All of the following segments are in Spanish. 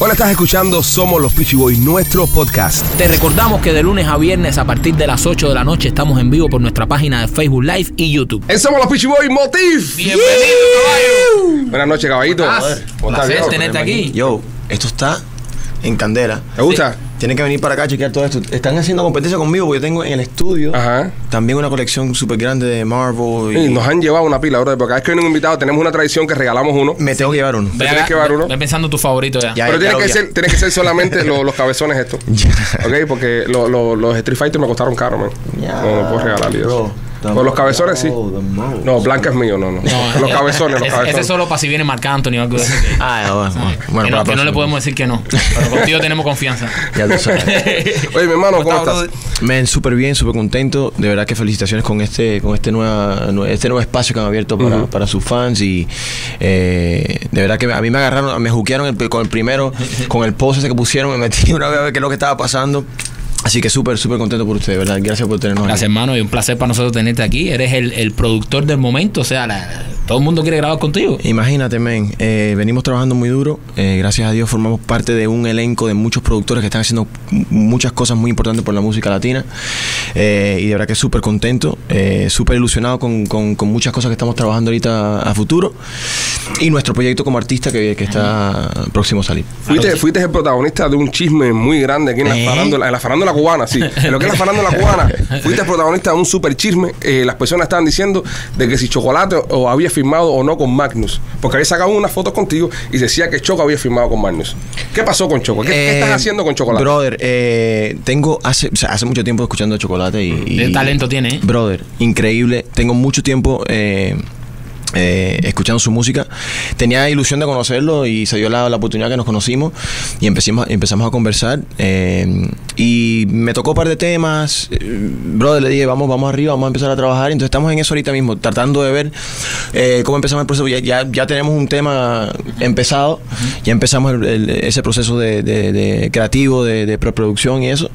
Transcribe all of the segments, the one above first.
Hola, estás escuchando Somos los Peachy Boys, nuestro podcast. Te recordamos que de lunes a viernes a partir de las 8 de la noche estamos en vivo por nuestra página de Facebook Live y YouTube. En Somos los Peachy Boys, Motif. Bienvenido, caballo. Buenas noches, caballito. ¿Cómo estás? ¿Cómo estás, Placer tenerte aquí. Yo, esto está en candela. ¿Te gusta? Tienen que venir para acá a chequear todo esto. Están haciendo competencia conmigo porque yo tengo en el estudio Ajá. también una colección súper grande de Marvel. Y Y nos han llevado una pila, bro, porque cada vez que viene un invitado tenemos una tradición que regalamos uno. Me tengo que llevar uno. Te tienes que llevar uno. Ve pensando tu favorito ya. Ya. Pero tiene que, ser, tiene que ser solamente lo- los cabezones estos. Ok, porque lo- lo- los Street Fighter me costaron caro, man. Ya, No, no puedo regalar Por los cabezones sí. No, Blanca es mío, no, no. No, los cabezones, los ese, cabezones. ese es solo para si viene Marc Anthony o algo de eso. que- Ah, bueno, bueno, que, para no, que no le podemos decir que no. Pero contigo tenemos confianza. Ya tú sabes. Oye, mi hermano, ¿cómo ¿Cómo estás? Men, súper bien, súper contento. De verdad que felicitaciones con este, con este nueva, nue- este nuevo espacio que han abierto para, sus fans. Y eh, de verdad que a mí me agarraron, me juquearon el- con el primero, con el post ese que pusieron, me metí una vez a ver qué es lo que estaba pasando. Así que súper, súper contento por ustedes, ¿verdad? Gracias por tenernos Gracias, hermano, y un placer para nosotros tenerte aquí. Eres el, el productor del momento, o sea, la- todo el mundo quiere grabar contigo. Imagínate, men, eh, venimos trabajando muy duro. eh, gracias a Dios formamos parte de un elenco de muchos productores que están haciendo muchas cosas muy importantes por la música latina. eh, y de verdad que súper contento, eh, súper ilusionado con, con- con muchas cosas que estamos trabajando ahorita a futuro. Y nuestro proyecto como artista que, que está próximo a salir. Fuiste, fuiste el protagonista de un chisme muy grande aquí en la ¿Eh? farándula, en la farándula cubana, sí. En lo que es la farándula cubana, fuiste el protagonista de un super chisme. Eh, las personas estaban diciendo de que si Chocolate o había firmado o no con Magnus. Porque había sacado unas fotos contigo y decía que Choco había firmado con Magnus. ¿Qué pasó con Choco? ¿Qué, qué Eh, estás haciendo con Chocolate? Brother, eh, tengo hace, o sea, hace mucho tiempo escuchando chocolate y, y- ¿Qué talento tiene, eh? Brother, increíble. Tengo mucho tiempo eh, eh, escuchando su música. Tenía ilusión de conocerlo y se dio la, la oportunidad que nos conocimos y empecimos, empezamos a conversar. eh, y me tocó un par de temas. eh, brother, le dije, vamos, vamos arriba, vamos a empezar a trabajar. Entonces estamos en eso ahorita mismo, tratando de ver eh, cómo empezamos el proceso. Ya, ya, ya tenemos un tema empezado, ya empezamos el- el- ese proceso de, de- de creativo, de, de preproducción y eso.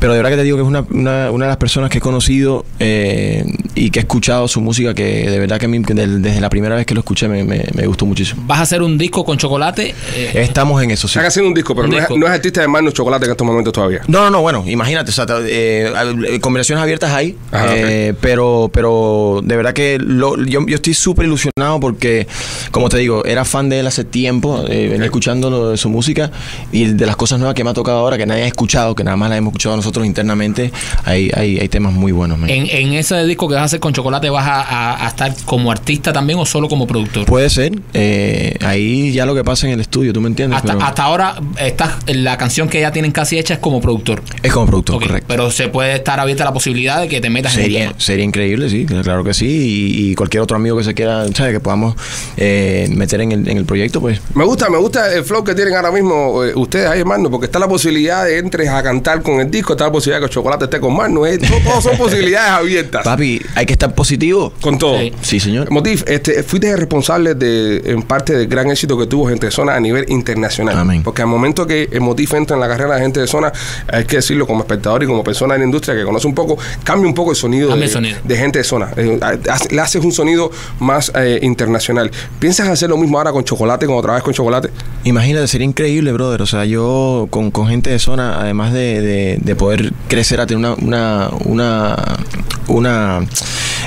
Pero de verdad que te digo que es una, una, una de las personas que he conocido eh, y que he escuchado su música que de verdad que a mí que desde la primera vez que lo escuché me, me- me gustó muchísimo. ¿Vas a hacer un disco con chocolate? Eh, Estamos en eso, sí. Haciendo un disco, pero Un no, disco. Es, no es artista de Magnus Chocolate en estos momentos todavía. No, no, no, bueno, imagínate, o sea, eh, eh, conversaciones abiertas hay, Ajá, eh, pero, pero de verdad que lo- yo, yo estoy súper ilusionado porque, como te digo, era fan de él hace tiempo, eh, venía escuchando lo de su música y de las cosas nuevas que me ha tocado ahora, que nadie ha escuchado, que nada más las hemos escuchado nosotros internamente, hay, hay, hay temas muy buenos. en, en ese disco que vas a hacer con chocolate, ¿vas a, a- a estar como artista también o solo como productor? Puede ser, eh, ahí ya lo que pasa en el estudio, ¿tú me entiendes? Hasta, Pero hasta ahora, estás, la canción que ya tienen casi hecha es como productor. es como productor, correcto. Pero se puede estar abierta la posibilidad de que te metas en el Sería, tema. sería increíble, sí, claro que sí. Y, y cualquier otro amigo que se quiera, ¿sabes? Que podamos eh, meter en el, en el proyecto, pues Me gusta, me gusta el flow que tienen ahora mismo eh, ustedes ahí, hermano, porque está la posibilidad de entres a cantar con el disco, está la posibilidad de que Chocolate esté con Magnus. eh, todo- Todos son posibilidades abiertas. Papi, hay que estar positivo. Con todo. Sí. Sí, señor. Motif, este, fuiste el responsable de, en parte del gran éxito que tuvo Gente Zona a nivel internacional. Amén. Porque momento que el Motif entra en la carrera de Gente de Zona, hay que decirlo como espectador y como persona en la industria que conoce un poco, cambia un poco el sonido, de, el sonido. de Gente de Zona. Eh, le haces un sonido más eh, internacional. ¿Piensas hacer lo mismo ahora con Chocolate, cuando trabajas con Chocolate? Imagínate, sería increíble, brother. O sea, yo con, con gente de zona, además de, de- de poder crecer a tener una, una, una, una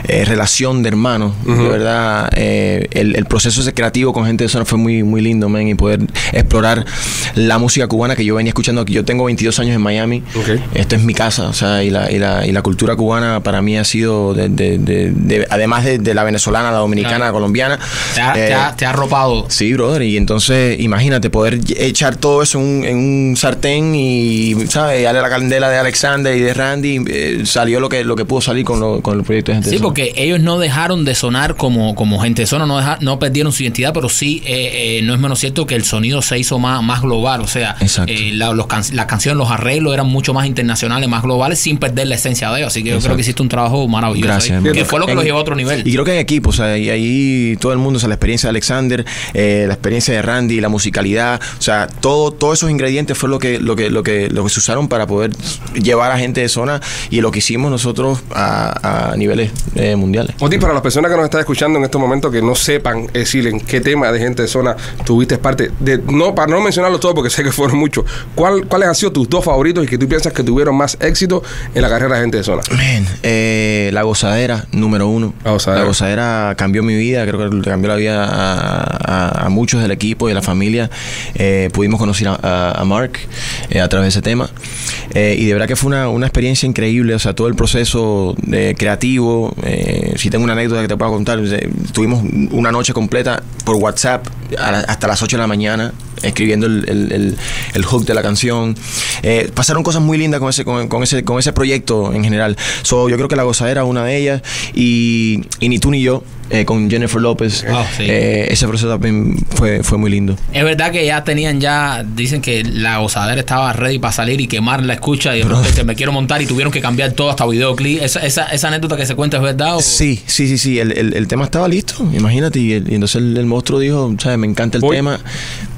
eh, relación de hermanos, de verdad, eh, el, el proceso ese creativo con gente de zona fue muy, muy lindo, man, y poder explorar la música cubana que yo venía escuchando. Yo tengo 22 años en Miami. Esto es mi casa, o sea, y la, y la, y la cultura cubana para mí ha sido, de, de- de- de- además de, la venezolana, la dominicana, Claro. la colombiana. Te ha, te eh, ha- te ha arropado. Sí, brother, y entonces imagínate poder echar todo eso en un, en un sartén y, ¿sabes? Darle la candela de Alexander y de Randy, eh, salió lo que, lo que pudo salir con, lo- con el proyecto de gente. Sí, de Zona. porque ellos no dejaron de sonar como, como gente de zona, no, deja- no perdieron su identidad, pero sí eh, eh, no es menos cierto que el sonido se hizo más, más global. O sea, eh, la- los can- las canciones, los arreglos eran mucho más internacionales, más globales, sin perder la esencia de ellos. Así que yo creo que hiciste un trabajo maravilloso. Gracias, ahí, que fue lo que En- los llevó a otro nivel. Y creo que en equipo, o sea, y ahí todo el mundo, o sea, la experiencia de Alexander, eh, la experiencia de Randy, la musicalidad, o sea, todo, todos esos ingredientes fue lo que, lo que, lo que, lo que se usaron para poder llevar a gente de zona y lo que hicimos nosotros a, a niveles eh, mundiales. Oti, para las personas que nos están escuchando en estos momentos que no sepan decir en qué tema de gente de zona tuviste parte, de, no para no mencionarlo todo porque sé que fueron muchos. ¿Cuál, ¿Cuáles han sido tus dos favoritos y que tú piensas que tuvieron más éxito en la carrera de gente de zona? Man, eh, la gozadera, número uno. La Gozadera. La gozadera cambió mi vida, creo que cambió la vida a, a- a muchos del equipo y de la familia. Eh, pudimos conocer a, Mark eh, a través de ese tema. Y de verdad que fue una, una experiencia increíble, o sea, todo el proceso creativo. si tengo una anécdota que te puedo contar, tuvimos una noche completa por WhatsApp hasta las 8 de la mañana escribiendo el, el- el- el hook de la canción. Eh, pasaron cosas muy lindas con ese, con, con ese, con ese proyecto en general. So, yo creo que La Gozadera una de ellas y, y Ni tú ni yo eh, con Jennifer López. Ah, sí. Eh, ese proceso también fue, fue muy lindo. Es verdad que ya tenían ya, dicen que la gozadera estaba ready para salir y quemar la escucha y de me quiero montar y tuvieron que cambiar todo hasta videoclip. Esa, esa, esa anécdota que se cuenta es verdad. o- Sí, sí, sí, sí. El, el- el tema estaba listo, imagínate. Y, el- y entonces el, el monstruo dijo, ¿sabes? Me encanta el Voy. tema.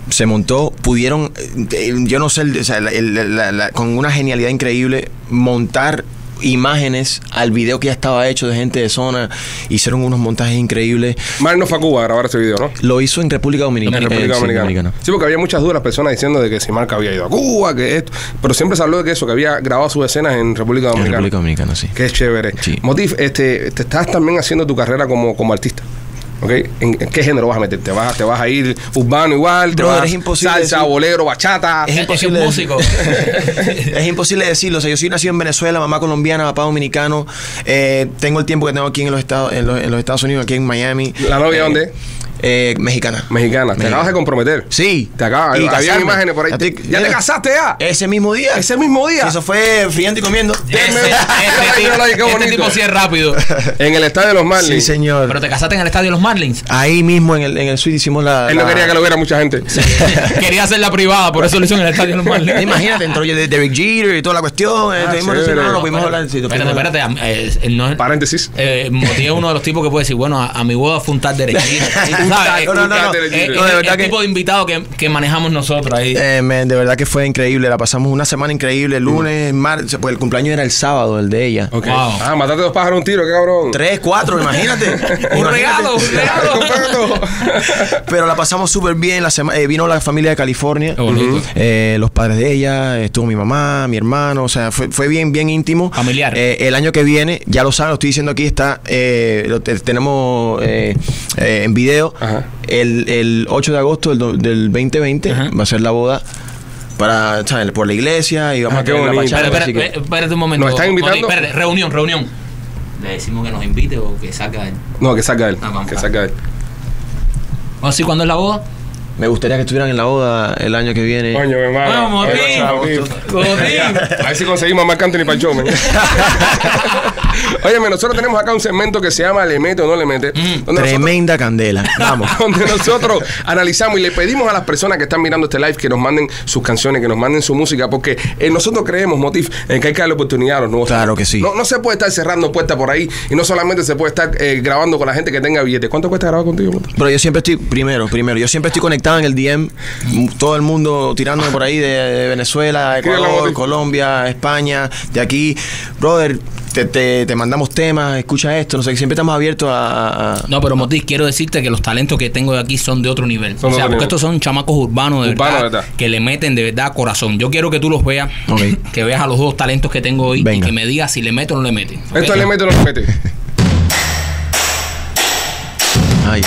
Se montó, pudieron, eh, yo no sé, el- o sea, la- el- la- la- con una genialidad increíble, montar imágenes al video que ya estaba hecho de gente de zona. Hicieron unos montajes increíbles. Mar no fue a Cuba a grabar ese video, ¿no? Lo hizo en República Dominicana. En República Eh, sí, Dominicana. Sí, porque había muchas dudas las personas diciendo de que si Marc había ido a Cuba, que esto. Pero siempre se habló de que eso, que había grabado sus escenas en República En Dominicana. República Dominicana, sí. Es chévere. Sí. Motif, este, te estás también haciendo tu carrera como, como artista. ¿Ok? ¿En, en qué género vas a meter? ¿Te vas, te vas a ir urbano igual? ¿Te Brother, vas es imposible salsa, decir- bolero, bachata? Es Es, imposible es músico. es imposible decirlo. O sea, yo soy nacido en Venezuela, mamá colombiana, papá dominicano. Eh, tengo el tiempo que tengo aquí en los Estados, en los, en los Estados Unidos, aquí en Miami. ¿La novia Eh, dónde? Eh, mexicana. Mexicana. Te Mexicana. acabas de comprometer. Sí. Te acabas. Y Había casarme. imágenes por ahí. Ya te- ¿Ya te mira, casaste ya? Ese mismo día. Ese mismo día. Eso fue friendo y comiendo. Ese- este, qué tipo, este bonito. tipo sí es rápido. En el estadio de los Marlins. Sí, señor. Pero te casaste en el estadio de los Marlins. Ahí mismo en el, en el suite hicimos la. Él no la- quería que lo viera mucha gente. Quería hacer la privada, por eso lo hizo en el estadio de los Marlins. Imagínate, entró de Derek Jeter y toda la cuestión. eh, tuvimos- chévere. no, no, No, pudimos Espérate, hablar. sí, lo espérate, pudimos hablar. espérate, eh, no es- Paréntesis. Eh, Moti es uno de los tipos que puede decir, bueno, a, a mi boda fue un tal de No, no, no, no. De verdad el que- tipo de invitado que, que manejamos nosotros ahí. Eh, man, de verdad que fue increíble. La pasamos una semana increíble. Lunes, martes. Pues el cumpleaños era el sábado, el de ella. Wow. Ah, mataste dos pájaros un tiro, qué cabrón. Tres, cuatro, imagínate. un regalo, un regalo. Pero la pasamos súper bien. La sema- eh, vino la familia de California. Eh, los padres de ella, estuvo mi mamá, mi hermano, o sea, fue, fue bien, bien íntimo. Familiar. Eh, el año que viene, ya lo saben, lo estoy diciendo aquí, está, eh, lo te- tenemos eh, eh, en video. El, el 8 de agosto del, del 2020 Ajá. va a ser la boda para, ¿sabes? por la iglesia y vamos Ah, a tener la bachata, Espérate, así que- espérate, espérate un momento. ¿Nos están invitando? Espérate, reunión, reunión. Le decimos que nos invite o que salga él. No, que saca él. Ah, vamos, que saca él. ¿O así cuándo es la boda? Me gustaría que estuvieran en la boda el año que viene. Coño, mi hermano. Vamos, Eh, Motín. Motín. Motín. A ver si conseguimos a Marc Anthony para el show. Óyeme, nosotros tenemos acá un segmento que se llama Le mete o no le mete. Mm. donde nosotros- Tremenda candela. Vamos. donde nosotros analizamos y le pedimos a las personas que están mirando este live que nos manden sus canciones, que nos manden su música, porque eh, nosotros creemos, Motif, en que hay que darle oportunidad a los nuevos. Claro que sí. No, no se puede estar cerrando puertas por ahí y no solamente se puede estar eh, grabando con la gente que tenga billetes. ¿Cuánto cuesta grabar contigo, Motif? Pero yo siempre estoy, primero, primero, yo siempre estoy conectado en el DM, todo el mundo tirándome por ahí de, de Venezuela, Ecuador. Colombia, España, de aquí. Brother, te, te- te mandamos temas, escucha esto, no sé, siempre estamos abiertos a... a- No, pero Motis, quiero decirte que los talentos que tengo de aquí son de otro nivel. Son o sea, porque nivel. estos son chamacos urbanos de verdad, ¿verdad? que le meten de verdad corazón. Yo quiero que tú los veas, que veas a los dos talentos que tengo hoy Venga. y que me digas si le mete o no le mete. Esto le mete o no le mete. Ay,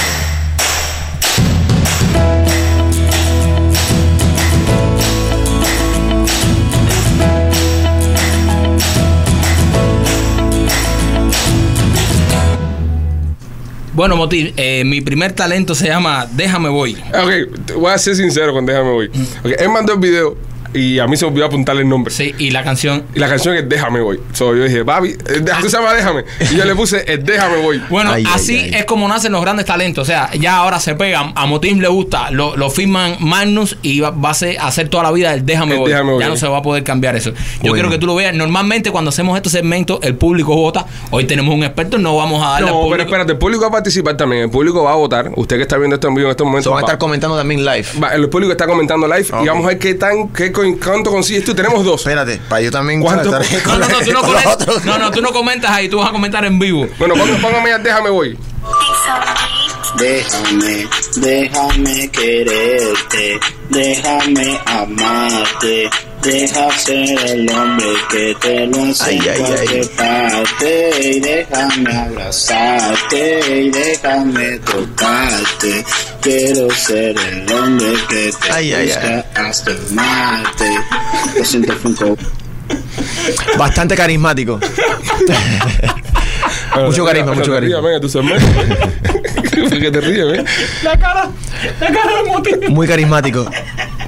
Bueno, Motis, eh, mi primer talento se llama Déjame Voy. Ok, voy a ser sincero con Déjame Voy. Ok, él mandó el video y a mí se me olvidó apuntarle el nombre. Sí, y la canción. Y la canción es Déjame Voy. So, yo dije, Babi, deja- tú se llama Déjame. Y yo le puse el Déjame Voy. Bueno, Ay, así ay. es como nacen los grandes talentos. O sea, ya ahora se pegan. A Motis le gusta, lo, lo firman Magnus y va, va a ser- hacer toda la vida el Déjame El Voy. Déjame Voy. Ya no se va a poder cambiar eso. Yo Bueno. quiero que tú lo veas. Normalmente, cuando hacemos estos segmentos, el público vota. Hoy tenemos un experto, no vamos a darle al No, público. pero espérate, el público va a participar también. El público va a votar. Usted que está viendo esto en vivo en estos momentos. so van a estar comentando también live. va- el público está comentando live y vamos a ver qué tan, qué, co- cuánto consigues tú. Tenemos dos. Espérate, para yo también ¿Cuánto? No, no, no, tú no, con comentas, no, no, tú no comentas ahí, tú vas a comentar en vivo. Bueno, póngame, póngame ya, déjame voy. Déjame, déjame quererte, déjame amarte, deja ser el hombre que te lo hace Ay, ay, parte y déjame abrazarte y déjame tocarte. Quiero ser el hombre que te Ay, ay, busca hasta el Marte. Lo siento, Funko. Bastante carismático. Mucho carisma, mucho carisma. Venga, tu segmento. ¿Por qué te ríes, ven? La cara, la cara de Moti. Muy carismático.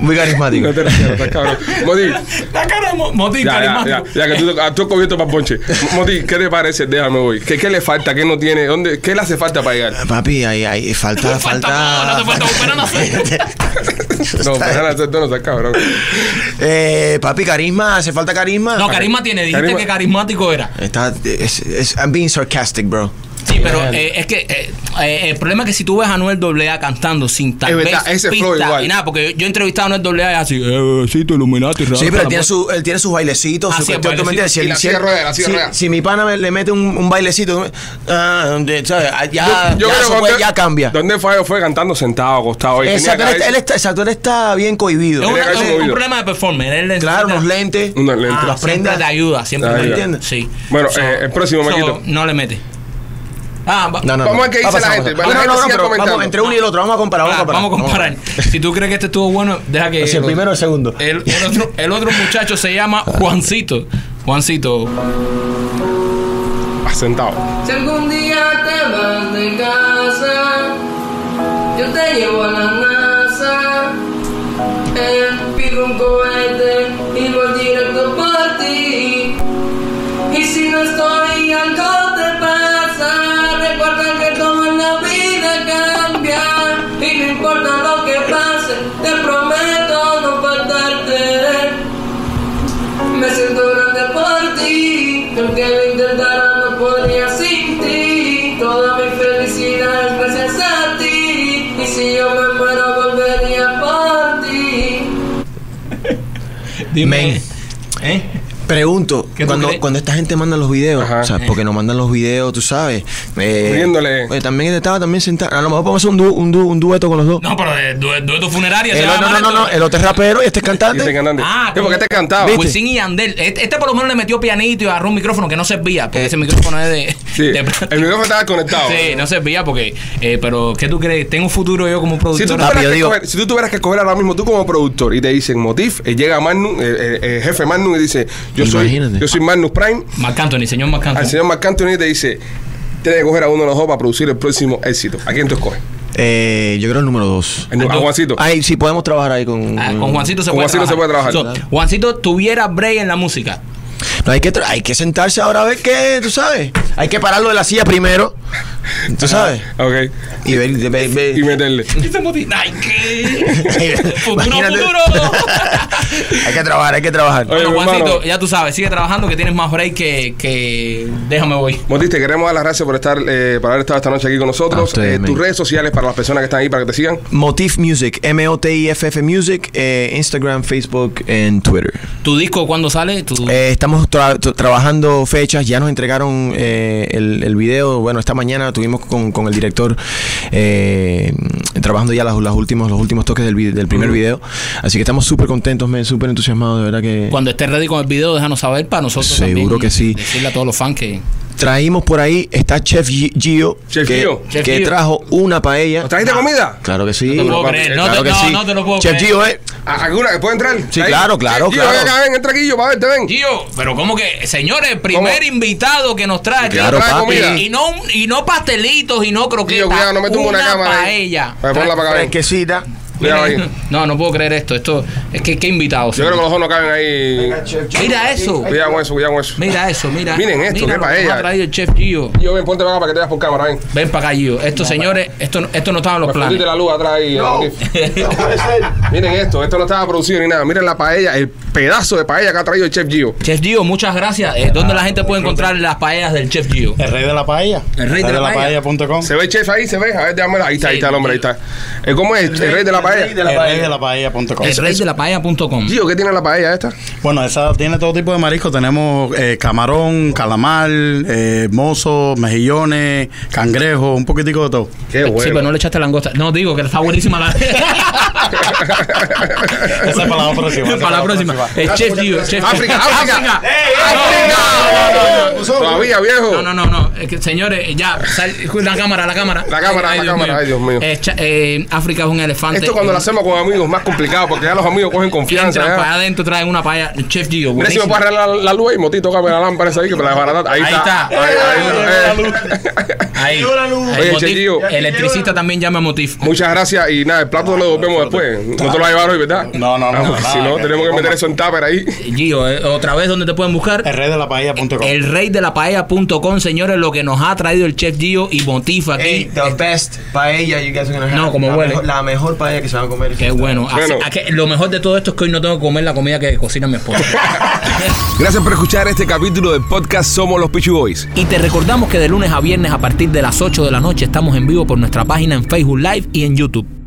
Muy carismático. No te rías, estás cabrón. Moti, La cara de Moti, ya, ya, ya, carismático. ya que tú, ah, tú has cubierto para ponche. Moti, ¿qué te parece? Déjame voy. ¿Qué, ¿Qué le falta? ¿Qué no tiene? ¿Dónde, ¿Qué le hace falta para llegar? Papi, ahí, ahí falta, No falta, falta. no te falta a nacer. No, para hacer tú no seas cabrón. Eh, papi, carisma, hace falta carisma. No, carisma tiene. Dijiste Carisma. que carismático era. Está, es, es- I'm being sarcastic, bro. Sí, pero eh, es que eh, eh, el problema es que si tú ves a Anuel AA cantando sin tal Es vez verdad, ese flow pista igual. y nada, porque yo, yo he entrevistado a Anuel AA y así, eh, sí, te Illuminati, Sí, pero él tiene, su, él tiene sus bailecitos. Ah, su sí, el cuestión, ¿tú me bailecito. entiendes? Si, Y él- la si silla él- rueda, la silla si- si mi pana me- le mete un, un bailecito, ah, de- ¿sabes? Ah, ya, Yo ya, eso fue- ya cambia. Donde fallo fue cantando sentado, acostado. y Exacto, él, haber- él está, exacto, él está bien cohibido. Es, una- Tiene que es un, movido. problema de performance. Él necesita- Claro, unos lentes. Unos lentes. Ah, las siempre prendas. te ayuda, siempre Ah, te ya. ayuda. ¿Entiendes? Sí. Bueno, eh, el próximo, Maquito. no le mete. Ah, va- No, no, Vamos no. a ver qué Va dice la gente. va La pasar. gente No, no, no, sigue pero comentando. vamos entre uno y el otro. Vamos a comparar, vamos Ah, a comparar. vamos a comparar. Si tú crees que este estuvo bueno, deja que. Sí, el primero o el segundo. El, el otro, el otro muchacho se llama Juancito. Juancito. Ah, Sentado. Si algún día te vas de casa, yo te llevo a la NASA. Eh, pido un cohete y voy directo por ti. Y si no estoy, algo Amen. ¿Eh? Pregunto, ¿Qué tú cuando, cuando esta gente manda los videos, Ajá. o sea, porque nos mandan los videos, tú sabes. Eh, Riéndole. oye, también estaba también sentado. A lo mejor podemos hacer un, du- un, du- un dueto con los dos. No, pero de du- dueto funerario. El no, no, no, esto. El otro es rapero y este es Y cantante. este cantante. Ah, Sí, porque este cantaba. Wisin y Yandel. Este, este por lo menos le metió pianito y agarró un micrófono que no servía, porque ese micrófono es de. Sí, de- el micrófono estaba conectado. Sí, no servía porque. eh, pero, ¿qué tú crees? Tengo un futuro yo como Si tú, productor. Digo- coger- si tú tuvieras que escoger ahora mismo, tú como productor, y te dicen Motif, eh, llega Magnum, eh, eh, eh, jefe Magnum, y dice: Yo soy, yo soy Magnus Prime. Marc Anthony, señor Marc Al señor Marc Anthony te dice: Tienes que coger a uno de los dos para producir el próximo éxito. ¿A quién tú escoges? Eh, yo creo el número dos. El- A Juancito. Ay, sí, podemos trabajar ahí con. Ah, con Juancito se Con puede Juancito se puede trabajar. So, Juancito tuviera break en la música. No, hay, que hay que sentarse ahora a ver qué, tú sabes. Hay que pararlo de la silla primero. Tú sabes. Ok. Y ver. ver- ver- Y meterle. Moti, ¡Ay, qué! ¡Futuro, Imagínate. futuro! hay que trabajar, hay que trabajar. Oye, Bueno, Juancito, ya tú sabes, sigue trabajando que tienes más break que, que déjame voy. Motif, te queremos dar las gracias por estar, eh, por haber estado esta noche aquí con nosotros. Eh, tus redes sociales para las personas que están ahí para que te sigan. Motif Music, M-O-T-I-F-F Music, eh, Instagram, Facebook y Twitter. ¿Tu disco cuándo sale? ¿Tu- Eh, estamos tra- tra- trabajando fechas, ya nos entregaron eh, el, el video. Bueno, esta mañana tuvimos con, con el director eh, trabajando ya las, las últimos, los últimos toques del, del primer video. Así que estamos súper contentos, súper entusiasmados, de verdad que Cuando estés ready con el video, déjanos saber para nosotros Seguro también que sí. Decirle a todos los fans que... traímos por ahí, está Chef Gi- Gio, Chef que, Gio. Chef que Gio. trajo una paella. ¿Nos trajiste comida? Claro que sí. No te puedo papi, creer, no, claro te, que no, sí. no te lo puedo Chef creer. Gio, eh. ¿A- ¿Alguna que puede entrar? Sí, Ahí. claro, claro, Gio, claro. Ven acá, ven, entra aquí, yo, para verte, ven. Gio, pero como que, señores, primer ¿Cómo? invitado que nos trae aquí. Claro, Trae papi. comida. Y no, y no pastelitos y no croquetas. Gio, cuidado, no me tumbo una cámara. ahí. paella. Para ponla para acá. ven. No, no puedo creer esto. Esto es que qué invitados. Yo creo que los dos no caben ahí. Mira eso. Cuidado con eso, cuidado con eso. Mira eso, mira. Miren esto, mira qué nos ha traído el chef Gio. Yo ven, ponte para acá para que te veas por cámara, ven. Ven para acá, Gio. Esto, señores, esto, no- esto no estaba en los Me planes. fundiste la luz atrás ahí. Motif. Miren esto, esto no estaba producido ni nada. Miren la paella, el pedazo de paella que ha traído el chef Gio. Chef Gio, muchas gracias. Eh, ¿Dónde la gente puede encontrar las paellas del chef Gio? El rey de la paella. El rey de la paella. paella.com. ¿Se ve el chef ahí? ¿Se ve? A ver, déjame Ahí está, ahí está el hombre, ahí está. Eh, ¿Cómo es? El rey de la paella. Rey de la El paella. rey de la paella.com. El rey de la paella.com. Gio, ¿qué tiene la paella esta? Bueno, esa tiene todo tipo de marisco. Tenemos eh, camarón, calamar, eh, mozo, mejillones, cangrejo, un poquitico de todo. Qué bueno. Sí, pero no le echaste langosta. No, digo que está buenísima la. Esa es para la próxima. para la próxima. El chef Gio. Chef África, África. África. ¡África! Todavía, viejo. No, no, no, no. Es que, señores, ya, sal- la cámara, la cámara. La cámara, la Dios cámara, mío. ay, Dios mío. Eh, eh, África es un elefante. Esto cuando lo hacemos con amigos más complicado porque ya los amigos cogen confianza. Para adentro, traen una paella. Chef Gio. Mira si me puedes arreglar la, la luz y Motito toca la lámpara esa ahí que me la desbarata. Ahí, Ahí está. está. Ahí, ahí, eh. Ahí. Oye, motif- Chefgio. electricista también llama Motif. Muchas gracias y nada, el plato lo devolvemos después. No te lo vas a llevar hoy, ¿verdad? No, no, no, Ah, nada, si no, tenemos que meter eso en tupper ahí. Gio, eh, otra vez, ¿dónde te pueden buscar? El rey de la paella.com. El rey de la paella.com, señores, lo que nos ha traído el chef Gio y Motif aquí. The best paella you guys are gonna have. No, como la huele. La mejor paella que se van a comer. Qué bueno. Así- Bueno. a que- lo mejor de todo esto es que hoy no tengo que comer la comida que cocina mi esposa. Gracias por escuchar este capítulo del podcast Somos los Pichu Boys. y te recordamos que de lunes a viernes a partir de las 8 de la noche estamos en vivo por nuestra página en Facebook Live y en YouTube.